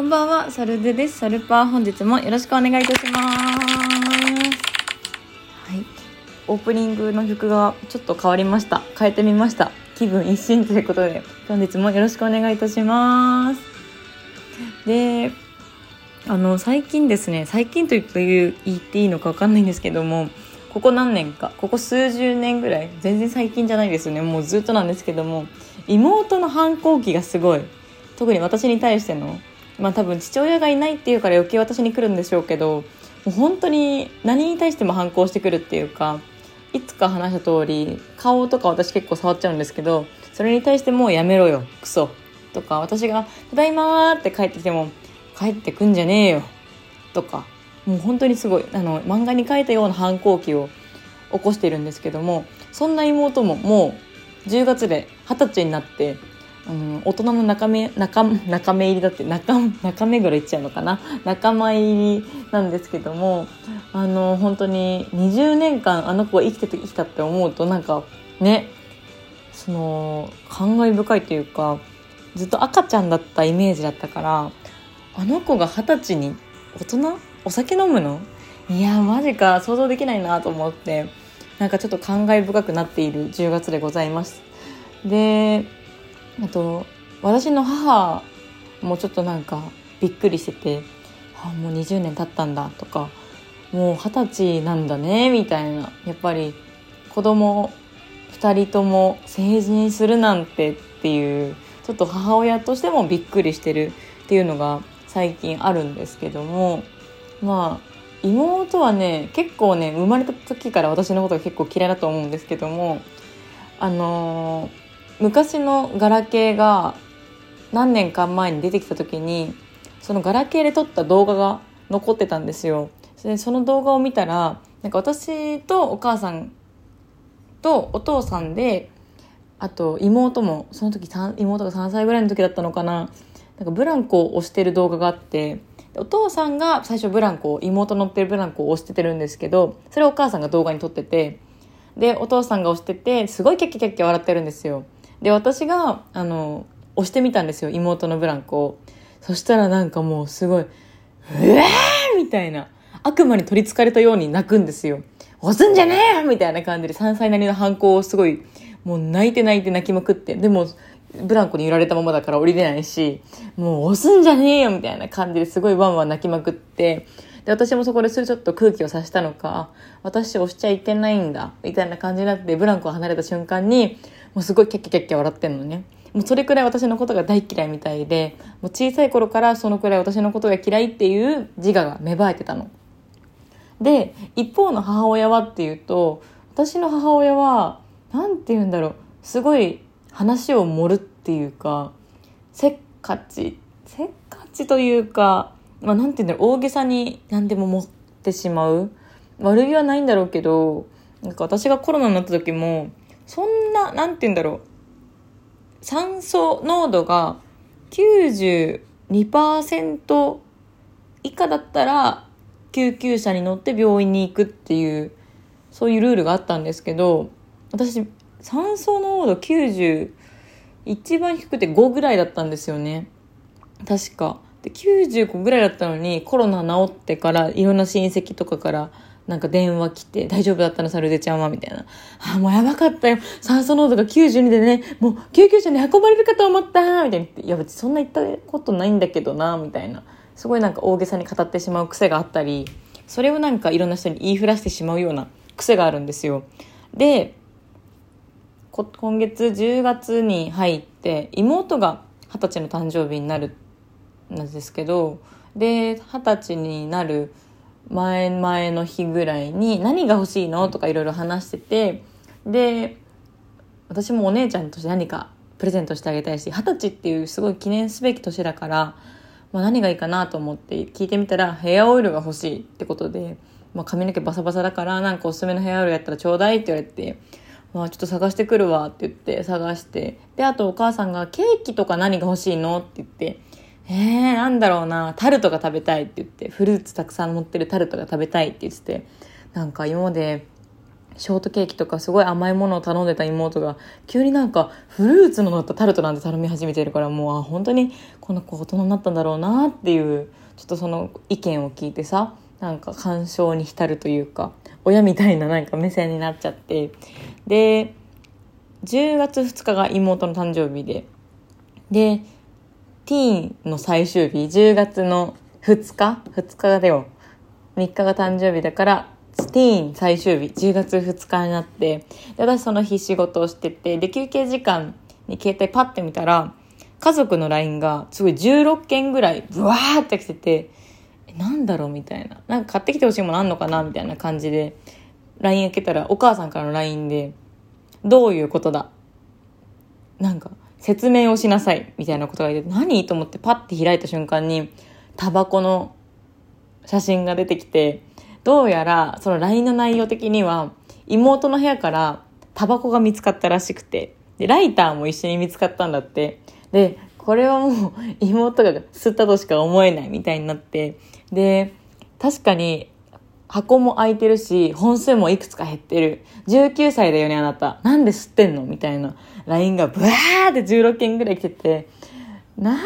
こんばんは、ソルデです。ソルパー本日もよろしくお願いいたします。はい。オープニングの曲がちょっと変わりました。変えてみました。気分一新ということで、本日もよろしくお願いいたします。で、あの、最近ですね、最近という言っていいのかわかんないんですけども、ここ何年か、ここ数十年ぐらい、全然最近じゃないですよね、もうずっとなんですけども、妹の反抗期がすごい、特に私に対してのまあ多分父親がいないっていうから余計私に来るんでしょうけどもう本当に何に対しても反抗してくるっていうかいつか話した通り顔とか私結構触っちゃうんですけどそれに対してもうやめろよクソとか私が「ただいま」って帰ってきても「帰ってくんじゃねえよ」とかもう本当にすごいあの漫画に書いたような反抗期を起こしているんですけどもそんな妹ももう10月で二十歳になってうん、大人の仲目仲仲目入りだって仲中目黒行っちゃうのかな？仲間入りなんですけどもあの本当に20年間あの子が生きてきたって思うとなんかねその感慨深いというかずっと赤ちゃんだったイメージだったからあの子が二十歳に大人？お酒飲むの？いやマジか想像できないなと思ってなんかちょっと感慨深くなっている10月でございます。であと私の母もちょっとなんかびっくりしててあもう20年経ったんだとかもう二十歳なんだねみたいな。やっぱり子供2人とも成人するなんてっていうちょっと母親としてもびっくりしてるっていうのが最近あるんですけども。まあ妹はね結構ね生まれた時から私のことが結構嫌いだと思うんですけどもあのー昔のガラケーが何年か前に出てきた時にそのガラケーで撮った動画が残ってたんですよ。でその動画を見たらなんか私とお母さんとお父さんであと妹もその時妹が3歳ぐらいの時だったのかな。なんかブランコを押してる動画があってお父さんが最初ブランコ妹乗ってるブランコを押しててるんですけどそれをお母さんが動画に撮っててでお父さんが押しててすごいキャッキャキャッキャ笑ってるんですよ。で私があの押してみたんですよ妹のブランコを。そしたらなんかもうすごい「うえー!」みたいな悪魔に取りつかれたように泣くんですよ押すんじゃねえよ!みたいな感じで3歳なりの反抗をすごいもう泣いて泣いて泣きまくって。でもブランコに揺られたままだから降りれないしもう押すんじゃねえよ!みたいな感じですごいワンワン泣きまくって。で私もそこでそれちょっと空気をさしたのか私押しちゃいけないんだみたいな感じになってブランコを離れた瞬間にもうすごいキャッキャキャッキャ笑ってんのね。もうそれくらい私のことが大嫌いみたいで、もう小さい頃からそのくらい私のことが嫌いっていう自我が芽生えてたの。で、一方の母親はっていうと、私の母親は、なんて言うんだろう、すごい話を盛るっていうか、せっかち、せっかちというか、まあなんて言うんだろう、大げさに何でも持ってしまう。悪気はないんだろうけど、なんか私がコロナになった時も、そんな、なんて言うんだろう。酸素濃度が92%以下だったら救急車に乗って病院に行くっていうそういうルールがあったんですけど私酸素濃度90一番低くて5ぐらいだったんですよね確かで95ぐらいだったのにコロナ治ってからいろんな親戚とかからなんか電話来て、大丈夫だったのサルデちゃんはみたいな。あ、もうやばかったよ。酸素濃度が92でね、もう救急車に運ばれるかと思ったみたいに、いや別にそんな言ったことないんだけどな、みたいな。すごいなんか大げさに語ってしまう癖があったり、それをなんかいろんな人に言いふらしてしまうような癖があるんですよ。で、今月10月に入って、妹が二十歳の誕生日になるなんですけど、で、二十歳になる前々の日ぐらいに何が欲しいのとかいろいろ話しててで私もお姉ちゃんとして何かプレゼントしてあげたいし二十歳っていうすごい記念すべき年だから、まあ、何がいいかなと思って聞いてみたらヘアオイルが欲しいってことで、まあ、髪の毛バサバサだからなんかおすすめのヘアオイルやったらちょうだいって言われて。まあ、ちょっと探してくるわって言って探してであとお母さんがケーキとか何が欲しいのって言ってえー、なんだろうな、タルトが食べたいって言って、フルーツたくさん持ってるタルトが食べたいって言ってて、なんか今までショートケーキとかすごい甘いものを頼んでた妹が急になんかフルーツの乗ったタルトなんて頼み始めてるからもうあ本当にこの子大人になったんだろうなっていうちょっとその意見を聞いてさなんか感傷に浸るというか親みたいななんか目線になっちゃって。で10月2日が妹の誕生日ででティーンの最終日10月の2日 ?2 日だよ。3日が誕生日だからティーン最終日。10月2日になって。で私その日仕事をしててで休憩時間に携帯パッて見たら家族の LINE がすごい16件ぐらいブワーって来ててなんだろうみたいな。なんか買ってきてほしいものあんのかなみたいな感じで LINE 開けたらお母さんからの LINE でどういうことだ？なんか説明をしなさいみたいなことが言って何？と思ってパッて開いた瞬間にタバコの写真が出てきてどうやらその LINE の内容的には妹の部屋からタバコが見つかったらしくてでライターも一緒に見つかったんだって。でこれはもう妹が吸ったとしか思えないみたいになってで確かに箱も開いてるし本数もいくつか減ってる。19歳だよねあなた。なんで吸ってんの？みたいな。LINE がブワーって16件ぐらい来てて。なんで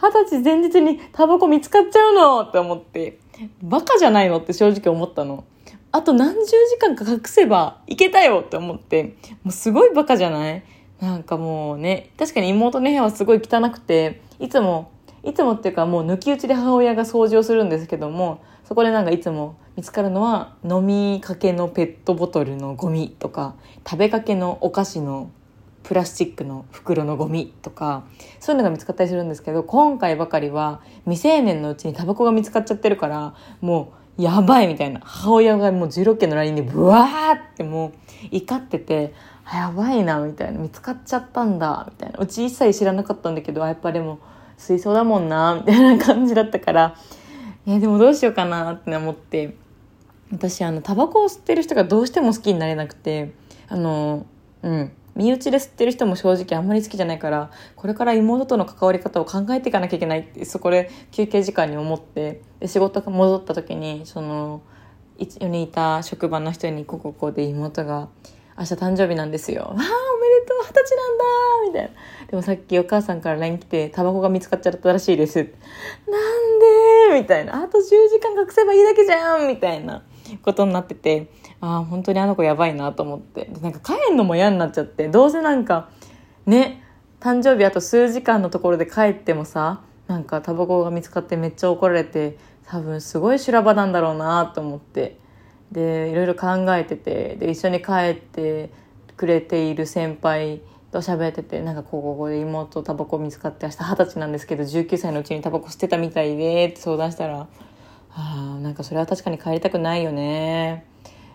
二十歳前日にタバコ見つかっちゃうの？って思って。バカじゃないの？って正直思ったの。あと何十時間か隠せばいけたよ？って思って、もうすごいバカじゃない？なんかもうね、確かに妹の部屋はすごい汚くて、いつも、いつもっていうかもう抜き打ちで母親が掃除をするんですけども、そこでなんかいつも見つかるのは飲みかけのペットボトルのゴミとか、食べかけのお菓子のプラスチックの袋のゴミとかそういうのが見つかったりするんですけど今回ばかりは未成年のうちにタバコが見つかっちゃってるからもうやばいみたいな。母親がもう16件の LINE でブワーってもう怒っててあやばいなみたいな。見つかっちゃったんだみたいな。うち一切知らなかったんだけどやっぱでも水槽だもんなみたいな感じだったからえでもどうしようかなって思って。私あのタバコを吸ってる人がどうしても好きになれなくて。あのうん。身内で吸ってる人も正直あんまり好きじゃないからこれから妹との関わり方を考えていかなきゃいけないってそこで休憩時間に思って。で仕事が戻った時にその4人いた職場の人にこここで妹が「明日誕生日なんですよ」「ああおめでとう二十歳なんだ」みたいな。でもさっきお母さんから LINE 来てタバコが見つかっちゃったらしいですなんみたいな。あと10時間隠せばいいだけじゃんみたいなことになってて。ああ本当にあの子やばいなと思って。なんか帰んのも嫌になっちゃって。どうせなんかね誕生日あと数時間のところで帰ってもさなんかタバコが見つかってめっちゃ怒られて多分すごい修羅場なんだろうなと思って。でいろいろ考えてて。で一緒に帰ってくれている先輩と喋っててなんかここで妹タバコ見つかって明日二十歳なんですけど19歳のうちにタバコ捨てたみたいでって相談したらあなんかそれは確かに帰りたくないよね。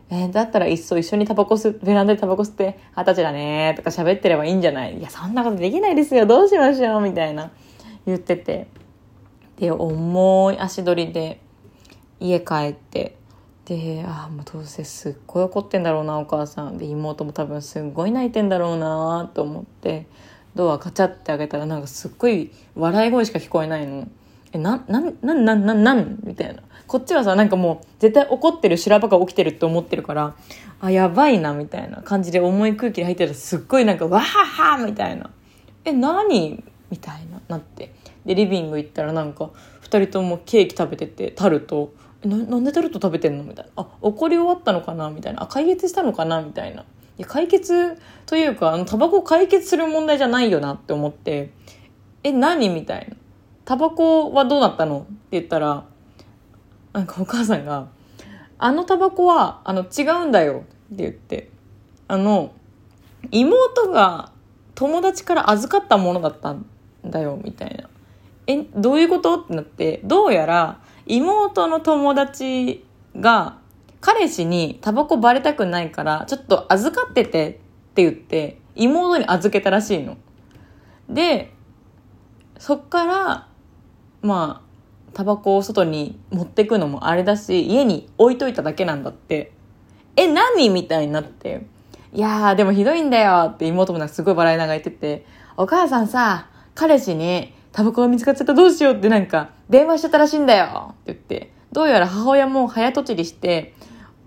えー、だったらいっそ一緒にタバコ吸ベランダでタバコ吸って二十歳だね。とか喋ってればいいんじゃない。いやそんなことできないですよ。どうしましょう。みたいな。言ってて。で重い足取りで家帰ってでああもうどうせすっごい怒ってんだろうなお母さんで妹も多分すっごい泣いてんだろうなと思ってドアカチャって開けたらなんかすっごい笑い声しか聞こえないの。え、な、な、な、な、な、なん？みたいな。こっちはさ、なんかもう、絶対怒ってる修羅場が起きてるって思ってるから、あ、やばいな、みたいな感じで重い空気で入ってたら、すっごいなんか、わははみたいな。え、何？みたいな、なって。で、リビング行ったらなんか、二人ともケーキ食べてて、タルト。な、なんでタルト食べてんの？みたいな。あ、怒り終わったのかな？みたいな。あ、解決したのかな？みたいな。いや、解決というか、あの、タバコ解決する問題じゃないよなって思って、え、何？みたいな。タバコはどうなったの？って言ったら、なんかお母さんが、あのタバコは、あの、違うんだよって言って、あの、妹が友達から預かったものだったんだよ、みたいな。え、どういうこと？ってなって、どうやら妹の友達が彼氏にタバコバレたくないから、ちょっと預かっててって言って、妹に預けたらしいの。で、そっから、まあ、タバコを外に持ってくのもあれだし、家に置いといただけなんだって。え、何みたいになって。いやー、でもひどいんだよって妹もなんかすごい笑いながら言ってて、お母さんさ、彼氏にタバコが見つかっちゃったどうしようってなんか電話しちゃったらしいんだよ。って言って、どうやら母親も早とちりして、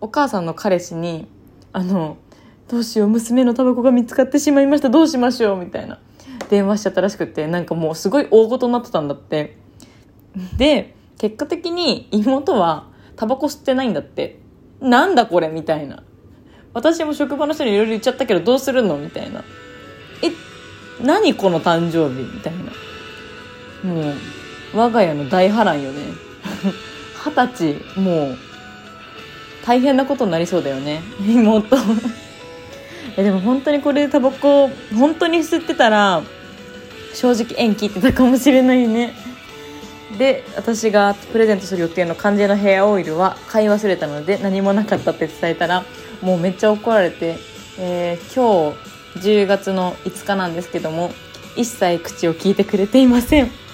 お母さんの彼氏に、あのどうしよう娘のタバコが見つかってしまいましたどうしましょうみたいな電話しちゃったらしくてなんかもうすごい大ごとになってたんだって。で結果的に妹はタバコ吸ってないんだって。なんだこれみたいな。私も職場の人にいろいろ言っちゃったけどどうするのみたいな。え何この誕生日みたいな。もう我が家の大波乱よね。二十歳もう大変なことになりそうだよね。妹。えでも本当にこれでタバコ本当に吸ってたら正直縁切ってたかもしれないね。で私がプレゼントする予定の漢字のヘアオイルは買い忘れたので何もなかったって伝えたらもうめっちゃ怒られて、えー、今日10月の5日なんですけども一切口を聞いてくれていません。